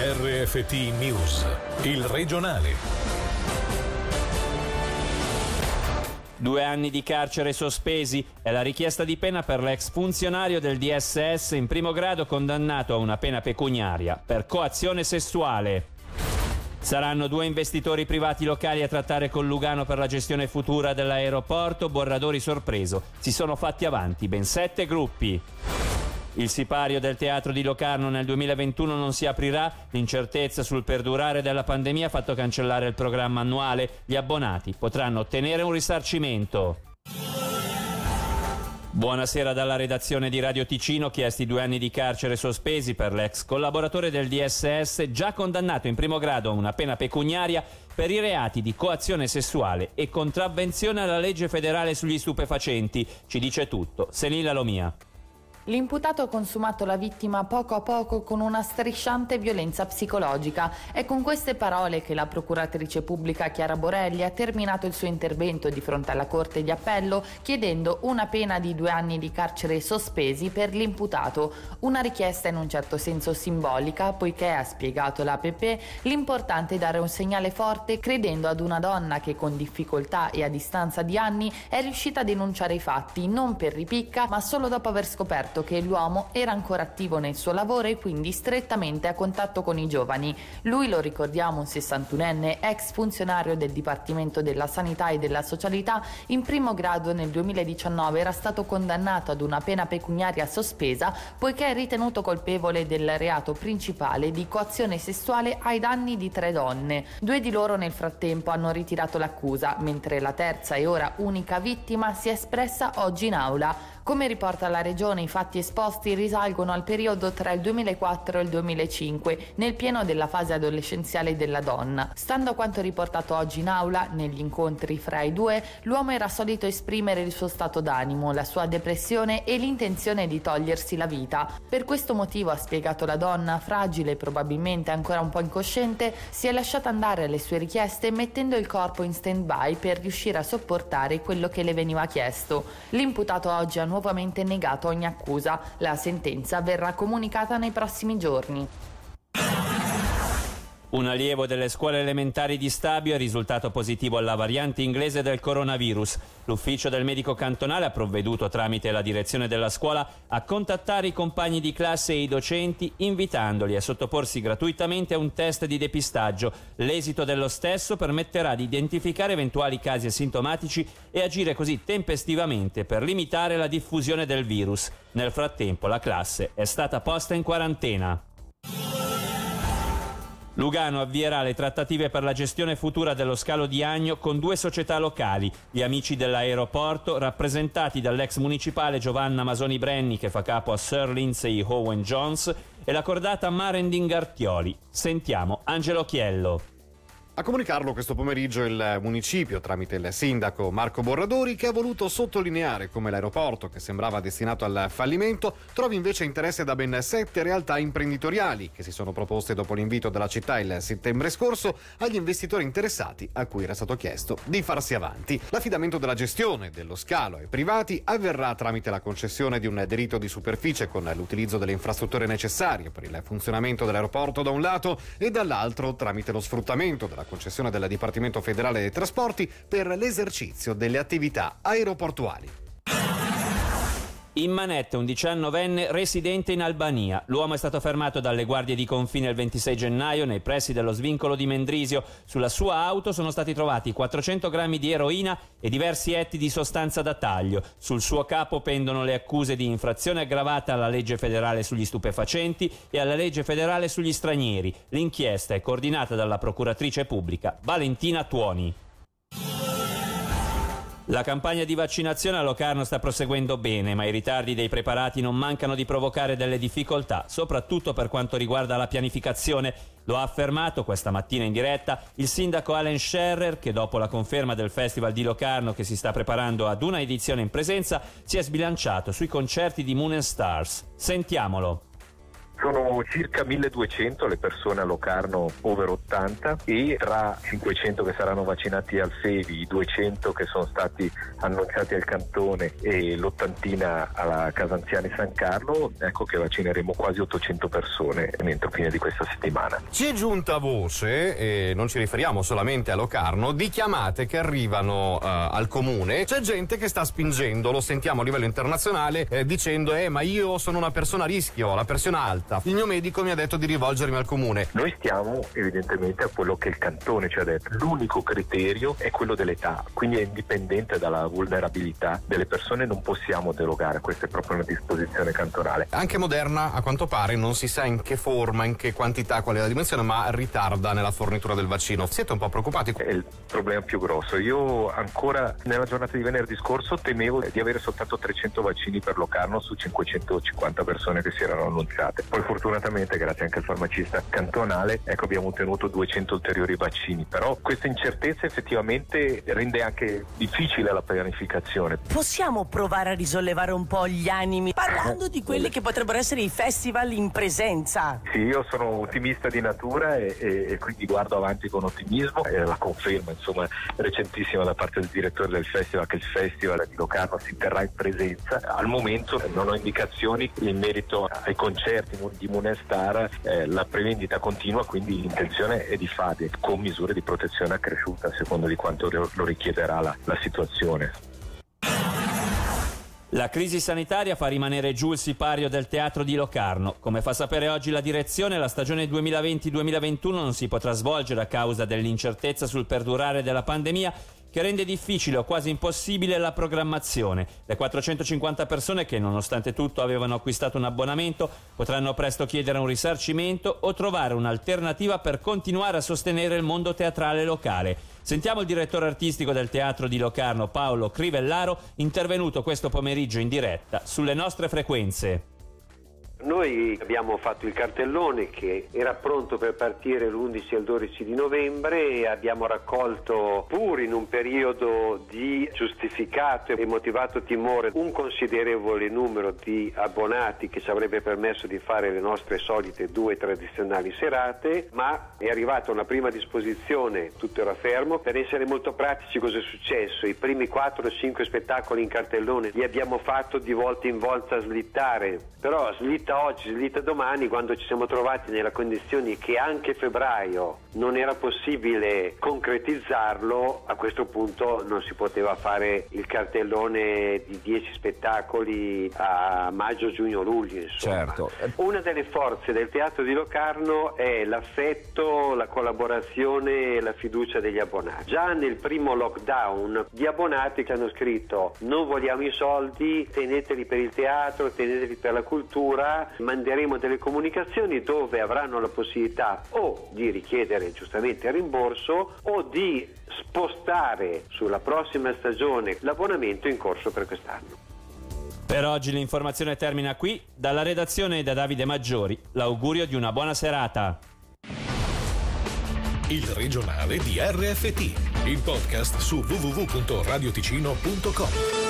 RFT News, il regionale. Due anni di carcere sospesi è la richiesta di pena per l'ex funzionario del DSS in primo grado condannato a una pena pecuniaria per coazione sessuale. Saranno due investitori privati locali a trattare con Lugano per la gestione futura dell'aeroporto. Borradori sorpreso. Si sono fatti avanti ben sette gruppi. Il sipario del teatro di Locarno nel 2021 non si aprirà, l'incertezza sul perdurare della pandemia ha fatto cancellare il programma annuale. Gli abbonati potranno ottenere un risarcimento. Buonasera dalla redazione di Radio Ticino, chiesti due anni di carcere sospesi per l'ex collaboratore del DSS già condannato in primo grado a una pena pecuniaria per i reati di coazione sessuale e contravvenzione alla legge federale sugli stupefacenti. Ci dice tutto. Senilla Lomia. L'imputato ha consumato la vittima poco a poco con una strisciante violenza psicologica. È con queste parole che la procuratrice pubblica Chiara Borelli ha terminato il suo intervento di fronte alla Corte di Appello chiedendo una pena di due anni di carcere sospesi per l'imputato. Una richiesta in un certo senso simbolica poiché, ha spiegato la PP, l'importante è dare un segnale forte credendo ad una donna che con difficoltà e a distanza di anni è riuscita a denunciare i fatti non per ripicca ma solo dopo aver scoperto scoperto che l'uomo era ancora attivo nel suo lavoro e quindi strettamente a contatto con i giovani. Lui, lo ricordiamo, un 61enne, ex funzionario del Dipartimento della Sanità e della Socialità, in primo grado nel 2019 era stato condannato ad una pena pecuniaria sospesa poiché è ritenuto colpevole del reato principale di coazione sessuale ai danni di tre donne. Due di loro nel frattempo hanno ritirato l'accusa, mentre la terza e ora unica vittima si è espressa oggi in aula. Come riporta la Regione, i fatti esposti risalgono al periodo tra il 2004 e il 2005, nel pieno della fase adolescenziale della donna. Stando a quanto riportato oggi in aula, negli incontri fra i due, l'uomo era solito esprimere il suo stato d'animo, la sua depressione e l'intenzione di togliersi la vita. Per questo motivo, ha spiegato la donna, fragile e probabilmente ancora un po' incosciente, si è lasciata andare alle sue richieste mettendo il corpo in stand-by per riuscire a sopportare quello che le veniva chiesto. L'imputato oggi ha nuovamente nuovamente negato ogni accusa. La sentenza verrà comunicata nei prossimi giorni. Un allievo delle scuole elementari di Stabio è risultato positivo alla variante inglese del coronavirus. L'ufficio del medico cantonale ha provveduto tramite la direzione della scuola a contattare i compagni di classe e i docenti invitandoli a sottoporsi gratuitamente a un test di depistaggio. L'esito dello stesso permetterà di identificare eventuali casi asintomatici e agire così tempestivamente per limitare la diffusione del virus. Nel frattempo la classe è stata posta in quarantena. Lugano avvierà le trattative per la gestione futura dello scalo di Agno con due società locali, gli amici dell'aeroporto, rappresentati dall'ex municipale Giovanna Masoni Brenni che fa capo a Sir Lindsay Owen Jones e la cordata Marending Artioli. Sentiamo Angelo Chiello. A comunicarlo questo pomeriggio il municipio, tramite il sindaco Marco Borradori, che ha voluto sottolineare come l'aeroporto, che sembrava destinato al fallimento, trovi invece interesse da ben sette realtà imprenditoriali che si sono proposte dopo l'invito della città il settembre scorso agli investitori interessati a cui era stato chiesto di farsi avanti. L'affidamento della gestione dello scalo ai privati avverrà tramite la concessione di un diritto di superficie con l'utilizzo delle infrastrutture necessarie per il funzionamento dell'aeroporto da un lato e dall'altro tramite lo sfruttamento della concessione del Dipartimento federale dei trasporti per l'esercizio delle attività aeroportuali. In manette un diciannovenne residente in Albania. L'uomo è stato fermato dalle guardie di confine il 26 gennaio nei pressi dello svincolo di Mendrisio. Sulla sua auto sono stati trovati 400 grammi di eroina e diversi etti di sostanza da taglio. Sul suo capo pendono le accuse di infrazione aggravata alla legge federale sugli stupefacenti e alla legge federale sugli stranieri. L'inchiesta è coordinata dalla procuratrice pubblica Valentina Tuoni. La campagna di vaccinazione a Locarno sta proseguendo bene, ma i ritardi dei preparati non mancano di provocare delle difficoltà, soprattutto per quanto riguarda la pianificazione. Lo ha affermato questa mattina in diretta il sindaco Allen Scherrer, che dopo la conferma del Festival di Locarno che si sta preparando ad una edizione in presenza, si è sbilanciato sui concerti di Moon Stars. Sentiamolo. Sono circa 1200 le persone a Locarno over 80 e tra 500 che saranno vaccinati al Sevi, i 200 che sono stati annunciati al Cantone e l'ottantina alla Casa Anziani San Carlo, ecco che vaccineremo quasi 800 persone entro fine di questa settimana. Ci è giunta voce, e non ci riferiamo solamente a Locarno, di chiamate che arrivano uh, al comune. C'è gente che sta spingendo, lo sentiamo a livello internazionale, eh, dicendo eh ma io sono una persona a rischio, la pressione alta. Il mio medico mi ha detto di rivolgermi al comune. Noi stiamo evidentemente a quello che il cantone ci ha detto. L'unico criterio è quello dell'età, quindi è indipendente dalla vulnerabilità delle persone, non possiamo derogare, questa è proprio una disposizione cantonale. Anche Moderna a quanto pare non si sa in che forma, in che quantità, qual è la dimensione, ma ritarda nella fornitura del vaccino. Siete un po' preoccupati? È il problema più grosso. Io ancora nella giornata di venerdì scorso temevo di avere soltanto 300 vaccini per Locarno su 550 persone che si erano annunciate. Poi fortunatamente, grazie anche al farmacista cantonale, ecco abbiamo ottenuto 200 ulteriori vaccini. Però questa incertezza effettivamente rende anche difficile la pianificazione. Possiamo provare a risollevare un po' gli animi parlando di quelli che potrebbero essere i festival in presenza? Sì, io sono ottimista di natura e, e, e quindi guardo avanti con ottimismo e la conferma insomma recentissima da parte del direttore del festival che il festival di Locarno si terrà in presenza. Al momento non ho indicazioni in merito ai concerti di Munestar, eh, la prevendita continua, quindi l'intenzione è di fare con misure di protezione accresciuta a seconda di quanto lo richiederà la, la situazione. La crisi sanitaria fa rimanere giù il sipario del teatro di Locarno. Come fa sapere oggi la direzione, la stagione 2020-2021 non si potrà svolgere a causa dell'incertezza sul perdurare della pandemia che rende difficile o quasi impossibile la programmazione. Le 450 persone che nonostante tutto avevano acquistato un abbonamento potranno presto chiedere un risarcimento o trovare un'alternativa per continuare a sostenere il mondo teatrale locale. Sentiamo il direttore artistico del teatro di Locarno, Paolo Crivellaro, intervenuto questo pomeriggio in diretta sulle nostre frequenze. Noi abbiamo fatto il cartellone che era pronto per partire l'11 e il 12 di novembre e abbiamo raccolto, pur in un periodo di giustificato e motivato timore, un considerevole numero di abbonati che ci avrebbe permesso di fare le nostre solite due tradizionali serate, ma è arrivata una prima disposizione, tutto era fermo. Per essere molto pratici cosa è successo? I primi 4-5 spettacoli in cartellone li abbiamo fatto di volta in volta slittare, però slittare slitta oggi, slitta domani, quando ci siamo trovati nella condizione che anche febbraio non era possibile concretizzarlo, a questo punto non si poteva fare il cartellone di 10 spettacoli a maggio, giugno, luglio. Insomma. Certo. Una delle forze del teatro di Locarno è l'affetto, la collaborazione e la fiducia degli abbonati. Già nel primo lockdown gli abbonati ci hanno scritto non vogliamo i soldi, teneteli per il teatro, teneteli per la cultura manderemo delle comunicazioni dove avranno la possibilità o di richiedere giustamente il rimborso o di spostare sulla prossima stagione l'abbonamento in corso per quest'anno. Per oggi l'informazione termina qui. Dalla redazione da Davide Maggiori, l'augurio di una buona serata. Il regionale di RFT, il podcast su www.radioticino.com.